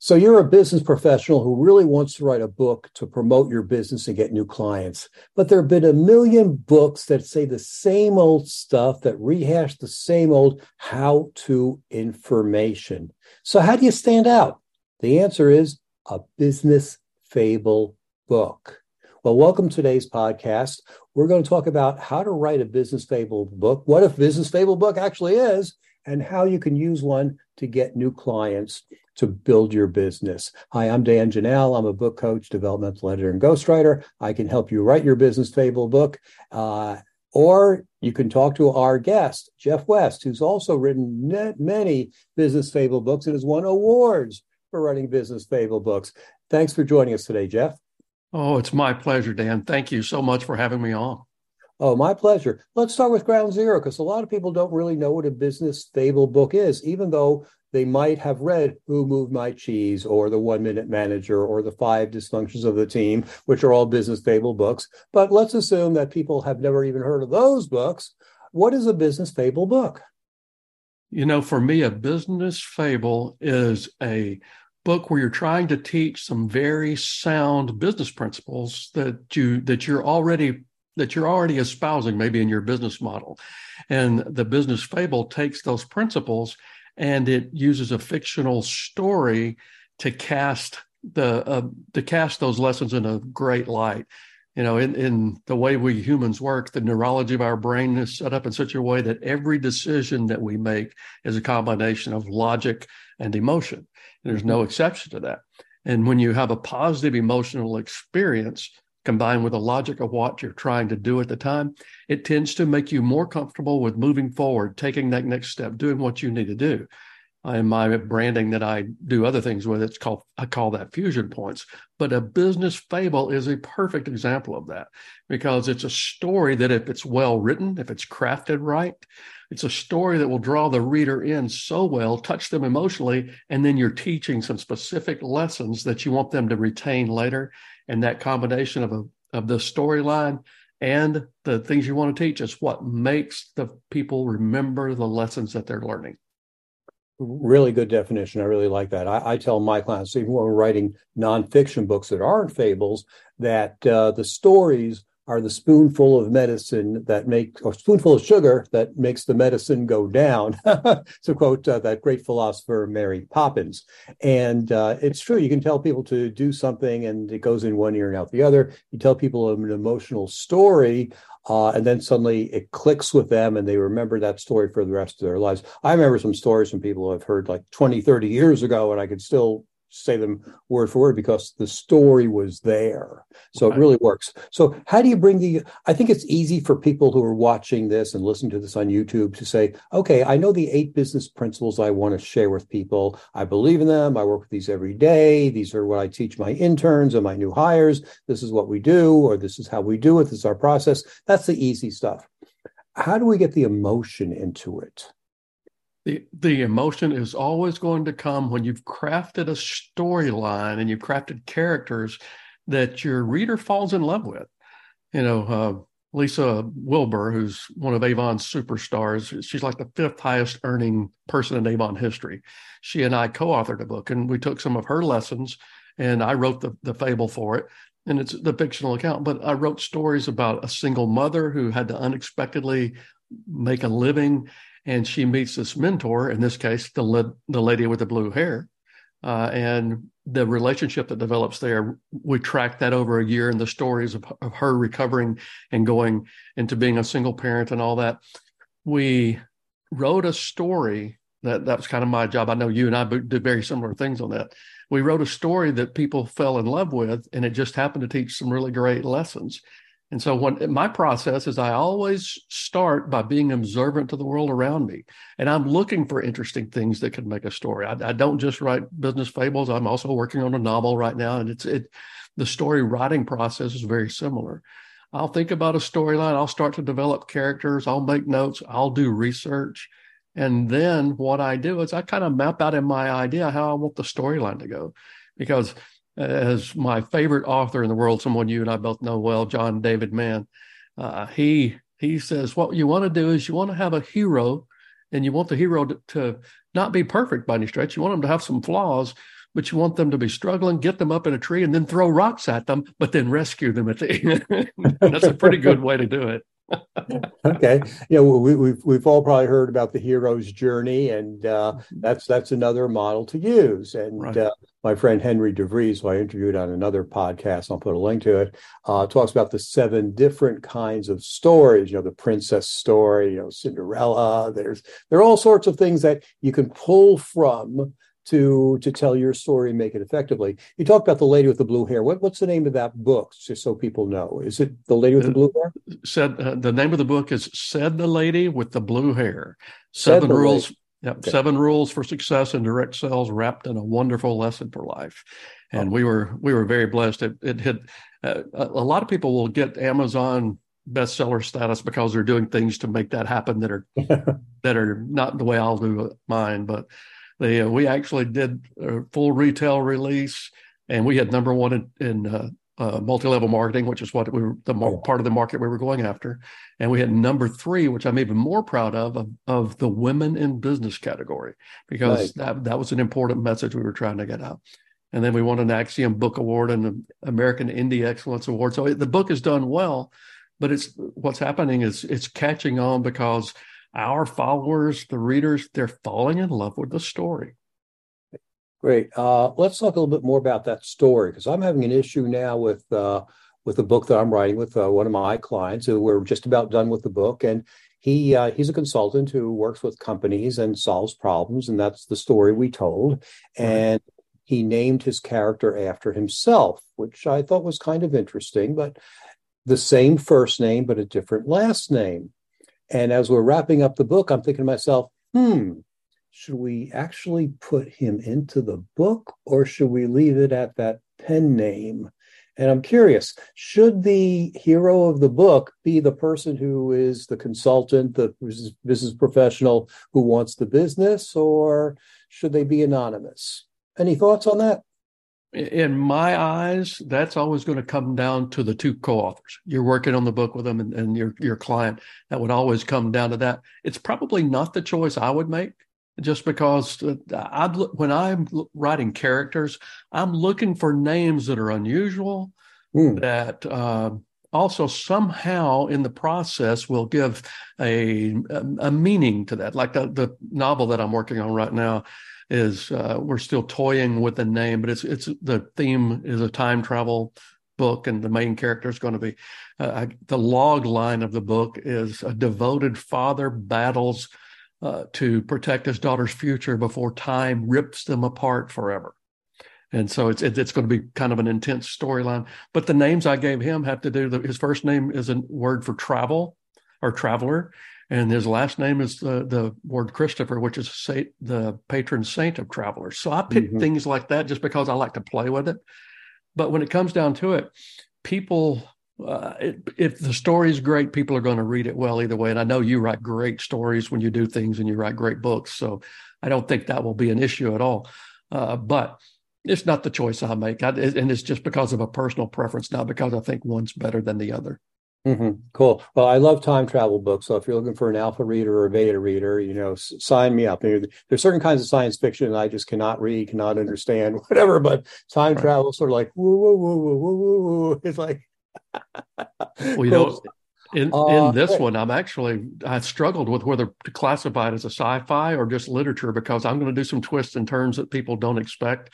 So you're a business professional who really wants to write a book to promote your business and get new clients. But there have been a million books that say the same old stuff that rehash the same old how to information. So how do you stand out? The answer is a business fable book. Well, welcome to today's podcast. We're going to talk about how to write a business fable book, what a business fable book actually is, and how you can use one to get new clients to build your business. Hi, I'm Dan Janal. I'm a book coach, developmental editor, and ghostwriter. I can help you write your business fable book. Uh, or you can talk to our guest, Jeff West, who's also written many business fable books and has won awards for writing business fable books. Thanks for joining us today, Jeff. Oh, it's my pleasure, Dan. Thank you so much for having me on. Oh, my pleasure. Let's start with ground zero because a lot of people don't really know what a business fable book is, even though they might have read Who Moved My Cheese or The One Minute Manager or The Five Dysfunctions of the Team, which are all business fable books. But let's assume that people have never even heard of those books. What is a business fable book? You know, for me, a business fable is a book where you're trying to teach some very sound business principles that you that you're already that you're already espousing maybe in your business model. And the business fable takes those principles and it uses a fictional story to cast the uh, to cast those lessons in a great light. You know in, in the way we humans work the neurology of our brain is set up in such a way that every decision that we make is a combination of logic and emotion. And there's no mm-hmm. exception to that. And when you have a positive emotional experience combined with the logic of what you're trying to do at the time, it tends to make you more comfortable with moving forward, taking that next step, doing what you need to do. In my branding that I do other things with, it's called I call that fusion points. But a business fable is a perfect example of that because it's a story that if it's well written, if it's crafted right, it's a story that will draw the reader in so well, touch them emotionally, and then you're teaching some specific lessons that you want them to retain later and that combination of a, of the storyline and the things you want to teach is what makes the people remember the lessons that they're learning. Really good definition. I really like that. I, I tell my clients, even when we're writing nonfiction books that aren't fables, that uh, the stories are the spoonful of medicine that make or spoonful of sugar that makes the medicine go down to quote uh, that great philosopher mary poppins. And uh, it's true you can tell people to do something and it goes in one ear and out the other. You tell people an emotional story uh, and then suddenly it clicks with them and they remember that story for the rest of their lives. I remember some stories from people i've heard like 20 30 years ago and i could still say them word for word because the story was there. So it really works. So how do you bring the I think it's easy for people who are watching this and listening to this on YouTube to say, okay, I know the eight business principles I want to share with people. I believe in them. I work with these every day. These are what I teach my interns and my new hires. This is what we do, or this is how we do it. This is our process. That's the easy stuff. How do we get the emotion into it? The the emotion is always going to come when you've crafted a storyline and you've crafted characters that your reader falls in love with. You know, uh, Lisa Wilber, who's one of Avon's superstars, she's like the fifth highest earning person in Avon history. She and I co-authored a book, and we took some of her lessons, and I wrote the the fable for it. And it's the fictional account, but I wrote stories about a single mother who had to unexpectedly make a living and she meets this mentor in this case the the lady with the blue hair uh, and the relationship that develops there we track that over a year and the stories of, of her recovering and going into being a single parent and all that. We wrote a story that that was kind of my job. I know you and i did very similar things on that. We wrote a story that people fell in love with and it just happened to teach some really great lessons And so when my process is I always start by being observant to the world around me. And I'm looking for interesting things that can make a story. I, I, don't just write business fables. I'm also working on a novel right now. And it's it the story writing process is very similar. I'll think about a storyline, I'll start to develop characters, I'll make notes, I'll do research. And then what I do is I kind of map out in my idea how I want the storyline to go. Because as my favorite author in the world, someone you and I both know well, John David Mann, uh, he he says what you want to do is you want to have a hero, and you want the hero to, to not be perfect by any stretch. You want them to have some flaws, but you want them to be struggling, get them up in a tree, and then throw rocks at them, but then rescue them at the end. That's a pretty good way to do it okay, yeah, we, have we've, we've all probably heard about the hero's journey, and uh, mm-hmm. that's that's another model to use. And right. uh, my friend Henry DeVries, who I interviewed on another podcast, I'll put a link to it, uh, talks about the seven different kinds of stories. You know, the princess story, you know, Cinderella. There's there are all sorts of things that you can pull from to to tell your story and make it effectively. You talk about the lady with the blue hair. What, what's the name of that book, just so people know? Is it the lady with the blue hair? Said uh, the name of the book is "Said the Lady with the Blue Hair." Seven rules. Yep, okay. seven rules for success in direct sales, wrapped in a wonderful lesson for life. And oh. we were we were very blessed. It, it hit uh, a lot of people will get Amazon bestseller status because they're doing things to make that happen that are that are not the way I'll do mine, but they, uh, we actually did a full retail release, and we had number one in, in uh, uh, multi-level marketing, which is what we were the mar- part of the market we were going after, and we had number three, which I'm even more proud of, of, of the women in business category, because right. that that was an important message we were trying to get out. And then we won an Axiom Book Award and an American Indie Excellence Award. So it, the book has done well, but it's what's happening is it's catching on because our followers, the readers, they're falling in love with the story. Great. Uh, let's talk a little bit more about that story because I'm having an issue now with uh, with a book that I'm writing with uh, one of my clients who we're just about done with the book, and he uh, he's a consultant who works with companies and solves problems, and that's the story we told. And he named his character after himself, which I thought was kind of interesting, but the same first name but a different last name. And as we're wrapping up the book, I'm thinking to myself, hmm, should we actually put him into the book or should we leave it at that pen name? And I'm curious, should the hero of the book be the person who is the consultant, the business professional who wants the business, or should they be anonymous? Any thoughts on that? In my eyes, that's always going to come down to the two co-authors. You're working on the book with them and, and your your client. That would always come down to that. It's probably not the choice I would make, just because uh, I when I'm writing characters, I'm looking for names that are unusual, mm. that uh, also somehow in the process will give a a meaning to that. Like the the novel that I'm working on right now is uh, we're still toying with the name, but it's it's the theme is a time travel book, and the main character is going to be uh, the log line of the book is a devoted father battles uh, to protect his daughter's future before time rips them apart forever. And so it's it's going to be kind of an intense storyline. But the names I gave him have to do. The, his first name is a word for travel or traveler, and his last name is the the word Christopher, which is saint, the patron saint of travelers. So I pick mm-hmm. things like that just because I like to play with it. But when it comes down to it, people, uh, it, if the story is great, people are going to read it well either way. And I know you write great stories when you do things, and you write great books. So I don't think that will be an issue at all. Uh, but it's not the choice I make, I, and it's just because of a personal preference, not because I think one's better than the other. Mm-hmm. Cool. Well, I love time travel books. So if you're looking for an alpha reader or a beta reader, you know, s- sign me up. There's certain kinds of science fiction I just cannot read, cannot understand, whatever. But time right. travel, sort of like woo woo woo woo woo woo woo. It's like. well, you know, in uh, in this one, I'm actually I struggled with whether to classify it as a sci-fi or just literature because I'm going to do some twists and turns that people don't expect,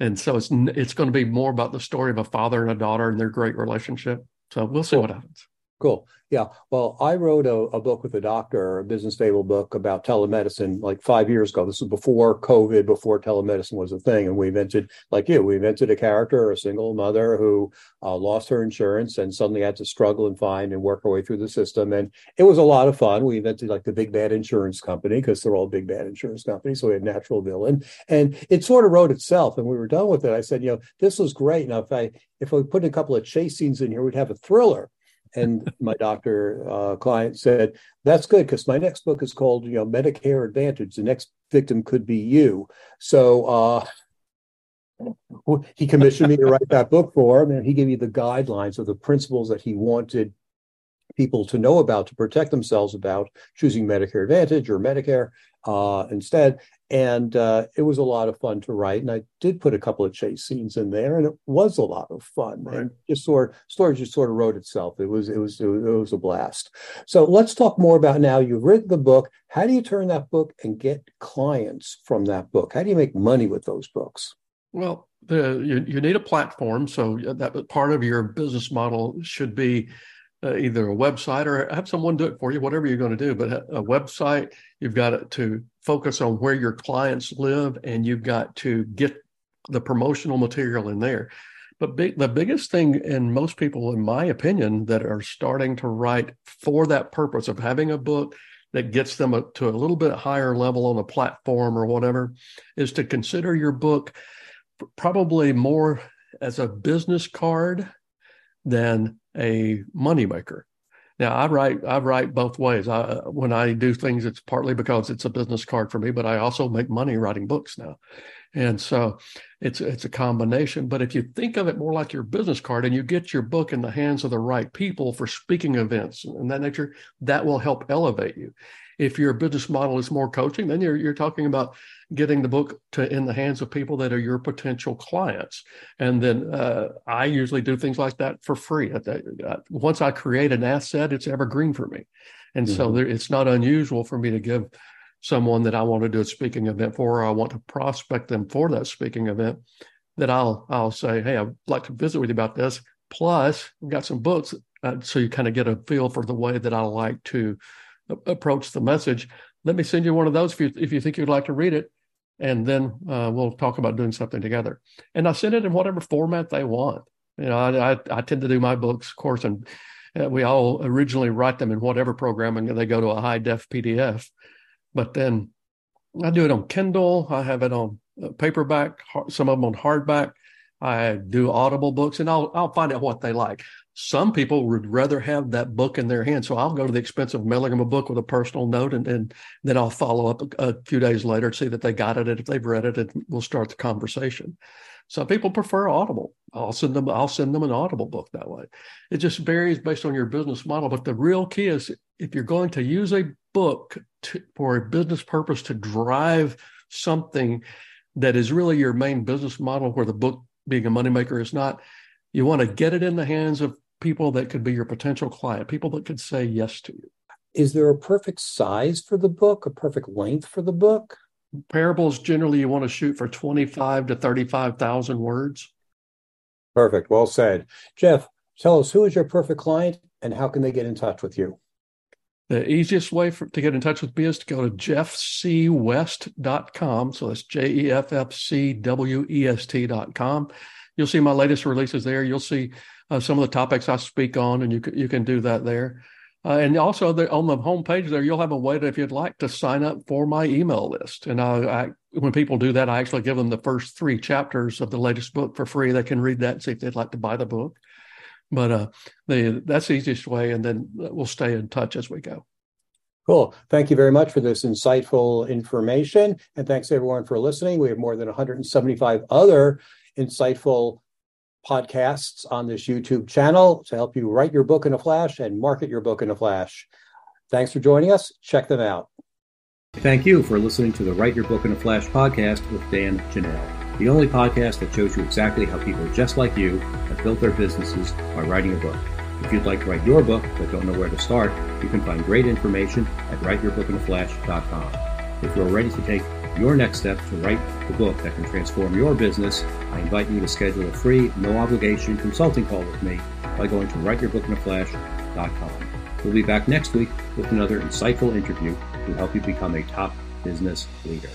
and so it's it's going to be more about the story of a father and a daughter and their great relationship. So we'll see what happens. Cool. Yeah. Well, I wrote a, a, book with a doctor, a business fable book about telemedicine like five years ago. This was before COVID, before telemedicine was a thing. And we invented, like you, we invented a character, a single mother who uh, lost her insurance and suddenly had to struggle and find and work her way through the system. And it was a lot of fun. We invented like the big bad insurance company because they're all big bad insurance companies. So we had natural villain and it sort of wrote itself. And we were done with it. I said, you know, this was great. Now, if I, if we put a couple of chase scenes in here, we'd have a thriller and my doctor uh, client said, "That's good because my next book is called, you know, Medicare Advantage. The next victim could be you." So uh, he commissioned me to write that book for him, and he gave me the guidelines of the principles that he wanted people to know about to protect themselves about choosing Medicare Advantage or Medicare uh, instead. And uh, it was a lot of fun to write. And I did put a couple of chase scenes in there, and it was a lot of fun. Right. And just sort of, story just sort of wrote itself. It was it was it was, it was a blast. So let's talk more about now. You've written the book. How do you turn that book and get clients from that book? How do you make money with those books? Well, the, you, you need a platform. So that part of your business model should be uh, either a website or have someone do it for you, whatever you're going to do. But a, website, you've got to focus on where your clients live and you've got to get the promotional material in there. But big, the biggest thing, and most people, in my opinion, that are starting to write for that purpose of having a book that gets them a, to a little bit higher level on a platform or whatever, is to consider your book probably more as a business card than a moneymaker. Now I write I write both ways. I, when I do things, it's partly because it's a business card for me, but I also make money writing books now, and so it's it's a combination. But if you think of it more like your business card, and you get your book in the hands of the right people for speaking events and that nature, that will help elevate you. If your business model is more coaching, then you're you're talking about getting the book to in the hands of people that are your potential clients. And then uh, I usually do things like that for free. Once I create an asset, it's evergreen for me. And mm-hmm. so there, it's not unusual for me to give someone that I want to do a speaking event for, or I want to prospect them for that speaking event, that I'll I'll say, hey, I'd like to visit with you about this. Plus, I've got some books, uh, so you kind of get a feel for the way that I like to approach the message. Let me send you one of those if you if you think you'd like to read it and then uh, we'll talk about doing something together. And I send it in whatever format they want. You know, I, I, I tend to do my books, of course, and uh, we all originally write them in whatever program, and they go to a high def PDF. But then I do it on Kindle. I have it on uh, paperback. Some of them on hardback. I do Audible books, and I'll I'll find out what they like. Some people would rather have that book in their hand. So I'll go to the expense of mailing them a book with a personal note and, and then I'll follow up a, a few days later to see that they got it. And if they've read it, and we'll start the conversation. Some people prefer Audible. I'll send them, I'll send them an Audible book that way. It just varies based on your business model. But the real key is if you're going to use a book to, for a business purpose to drive something that is really your main business model, where the book being a moneymaker is not, you want to get it in the hands of people that could be your potential client, people that could say yes to you. Is there a perfect size for the book, a perfect length for the book? Parables generally you want to shoot for 25 to 35,000 words. Perfect. Well said. Jeff, tell us who is your perfect client and how can they get in touch with you? The easiest way for, to get in touch with me is to go to jeffcwest.com. So that's J E F F C W E S T.com. You'll see my latest releases there. You'll see uh, some of the topics I speak on, and you can, you can do that there. Uh, and also the, on the homepage there, you'll have a way that if you'd like to sign up for my email list. And I, I, when people do that, I actually give them the first three chapters of the latest book for free. They can read that and see if they'd like to buy the book. But uh, the, that's the easiest way. And then we'll stay in touch as we go. Cool. Thank you very much for this insightful information. And thanks everyone for listening. We have more than 175 other insightful podcasts on this YouTube channel to help you write your book in a flash and market your book in a flash. Thanks for joining us. Check them out. Thank you for listening to the Write Your Book in a Flash podcast with Dan Janal, the only podcast that shows you exactly how people just like you have built their businesses by writing a book. If you'd like to write your book but don't know where to start, you can find great information at writeyourbookinaflash.com. If you're ready to take your next step to write the book that can transform your business, I invite you to schedule a free, no obligation consulting call with me by going to writeyourbookinaflash.com We'll be back next week with another insightful interview to help you become a top business leader.